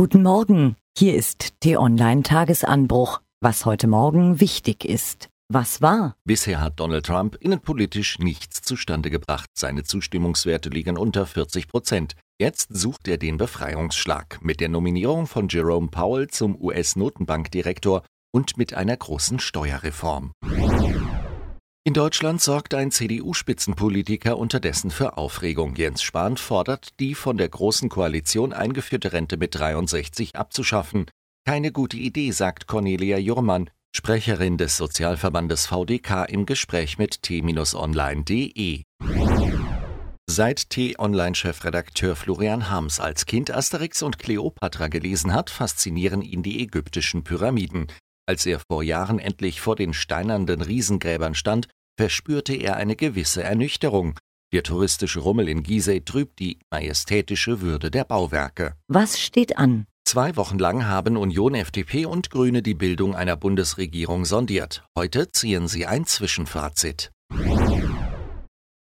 Guten Morgen, hier ist T-Online Tagesanbruch. Was heute Morgen wichtig ist. Was war? Bisher hat Donald Trump innenpolitisch nichts zustande gebracht. Seine Zustimmungswerte liegen unter 40 Prozent. Jetzt sucht er den Befreiungsschlag mit der Nominierung von Jerome Powell zum US-Notenbankdirektor und mit einer großen Steuerreform. In Deutschland sorgt ein CDU-Spitzenpolitiker unterdessen für Aufregung. Jens Spahn fordert, die von der Großen Koalition eingeführte Rente mit 63 abzuschaffen. Keine gute Idee, sagt Cornelia Jurmann, Sprecherin des Sozialverbandes VDK im Gespräch mit t-online.de. Seit T-Online-Chefredakteur Florian Harms als Kind Asterix und Kleopatra gelesen hat, faszinieren ihn die ägyptischen Pyramiden. Als er vor Jahren endlich vor den steinernden Riesengräbern stand, verspürte er eine gewisse Ernüchterung. Der touristische Rummel in Gizeh trübt die majestätische Würde der Bauwerke. Was steht an? Zwei Wochen lang haben Union, FDP und Grüne die Bildung einer Bundesregierung sondiert. Heute ziehen sie ein Zwischenfazit.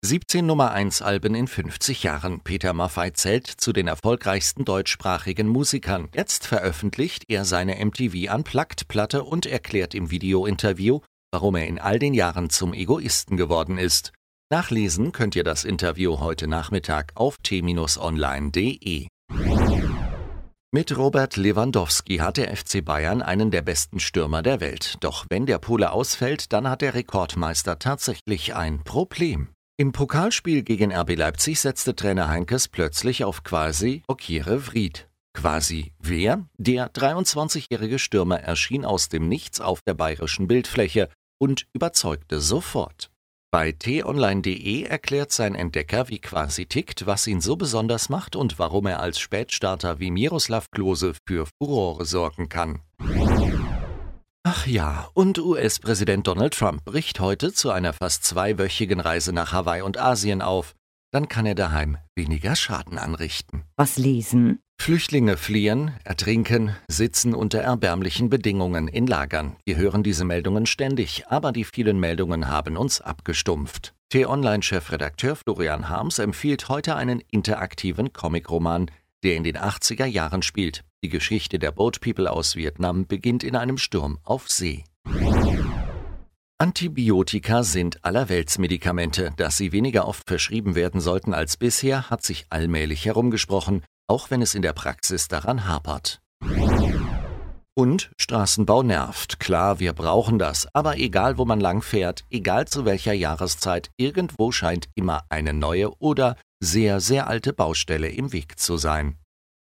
17 Nummer 1 Alben in 50 Jahren. Peter Maffay zählt zu den erfolgreichsten deutschsprachigen Musikern. Jetzt veröffentlicht er seine MTV Unplugged Platte und erklärt im Videointerview, warum er in all den Jahren zum Egoisten geworden ist. Nachlesen könnt ihr das Interview heute Nachmittag auf t-online.de. Mit Robert Lewandowski hat der FC Bayern einen der besten Stürmer der Welt. Doch wenn der Pole ausfällt, dann hat der Rekordmeister tatsächlich ein Problem. Im Pokalspiel gegen RB Leipzig setzte Trainer Heinkes plötzlich auf quasi Okire Vried. Quasi wer? Der 23-jährige Stürmer erschien aus dem Nichts auf der bayerischen Bildfläche und überzeugte sofort. Bei t-online.de erklärt sein Entdecker, wie quasi tickt, was ihn so besonders macht und warum er als Spätstarter wie Miroslav Klose für Furore sorgen kann. Ach ja, und US-Präsident Donald Trump bricht heute zu einer fast zweiwöchigen Reise nach Hawaii und Asien auf. Dann kann er daheim weniger Schaden anrichten. Was lesen? Flüchtlinge fliehen, ertrinken, sitzen unter erbärmlichen Bedingungen in Lagern. Wir hören diese Meldungen ständig, aber die vielen Meldungen haben uns abgestumpft. T-Online-Chefredakteur Florian Harms empfiehlt heute einen interaktiven Comicroman, der in den 80er Jahren spielt. Die Geschichte der Boat People aus Vietnam beginnt in einem Sturm auf See. Antibiotika sind Allerweltsmedikamente. Dass sie weniger oft verschrieben werden sollten als bisher, hat sich allmählich herumgesprochen, auch wenn es in der Praxis daran hapert. Und Straßenbau nervt. Klar, wir brauchen das. Aber egal, wo man lang fährt, egal zu welcher Jahreszeit, irgendwo scheint immer eine neue oder sehr, sehr alte Baustelle im Weg zu sein.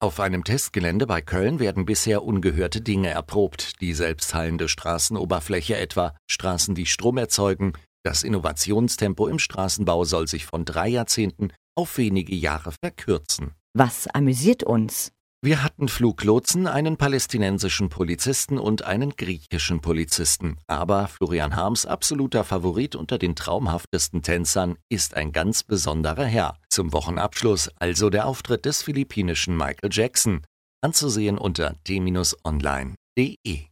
Auf einem Testgelände bei Köln werden bisher ungehörte Dinge erprobt, die selbstheilende Straßenoberfläche etwa, Straßen, die Strom erzeugen. Das Innovationstempo im Straßenbau soll sich von drei Jahrzehnten auf wenige Jahre verkürzen. Was amüsiert uns? Wir hatten Fluglotsen, einen palästinensischen Polizisten und einen griechischen Polizisten. Aber Florian Harms absoluter Favorit unter den traumhaftesten Tänzern ist ein ganz besonderer Herr. Zum Wochenabschluss also der Auftritt des philippinischen Michael Jackson. Anzusehen unter d-online.de.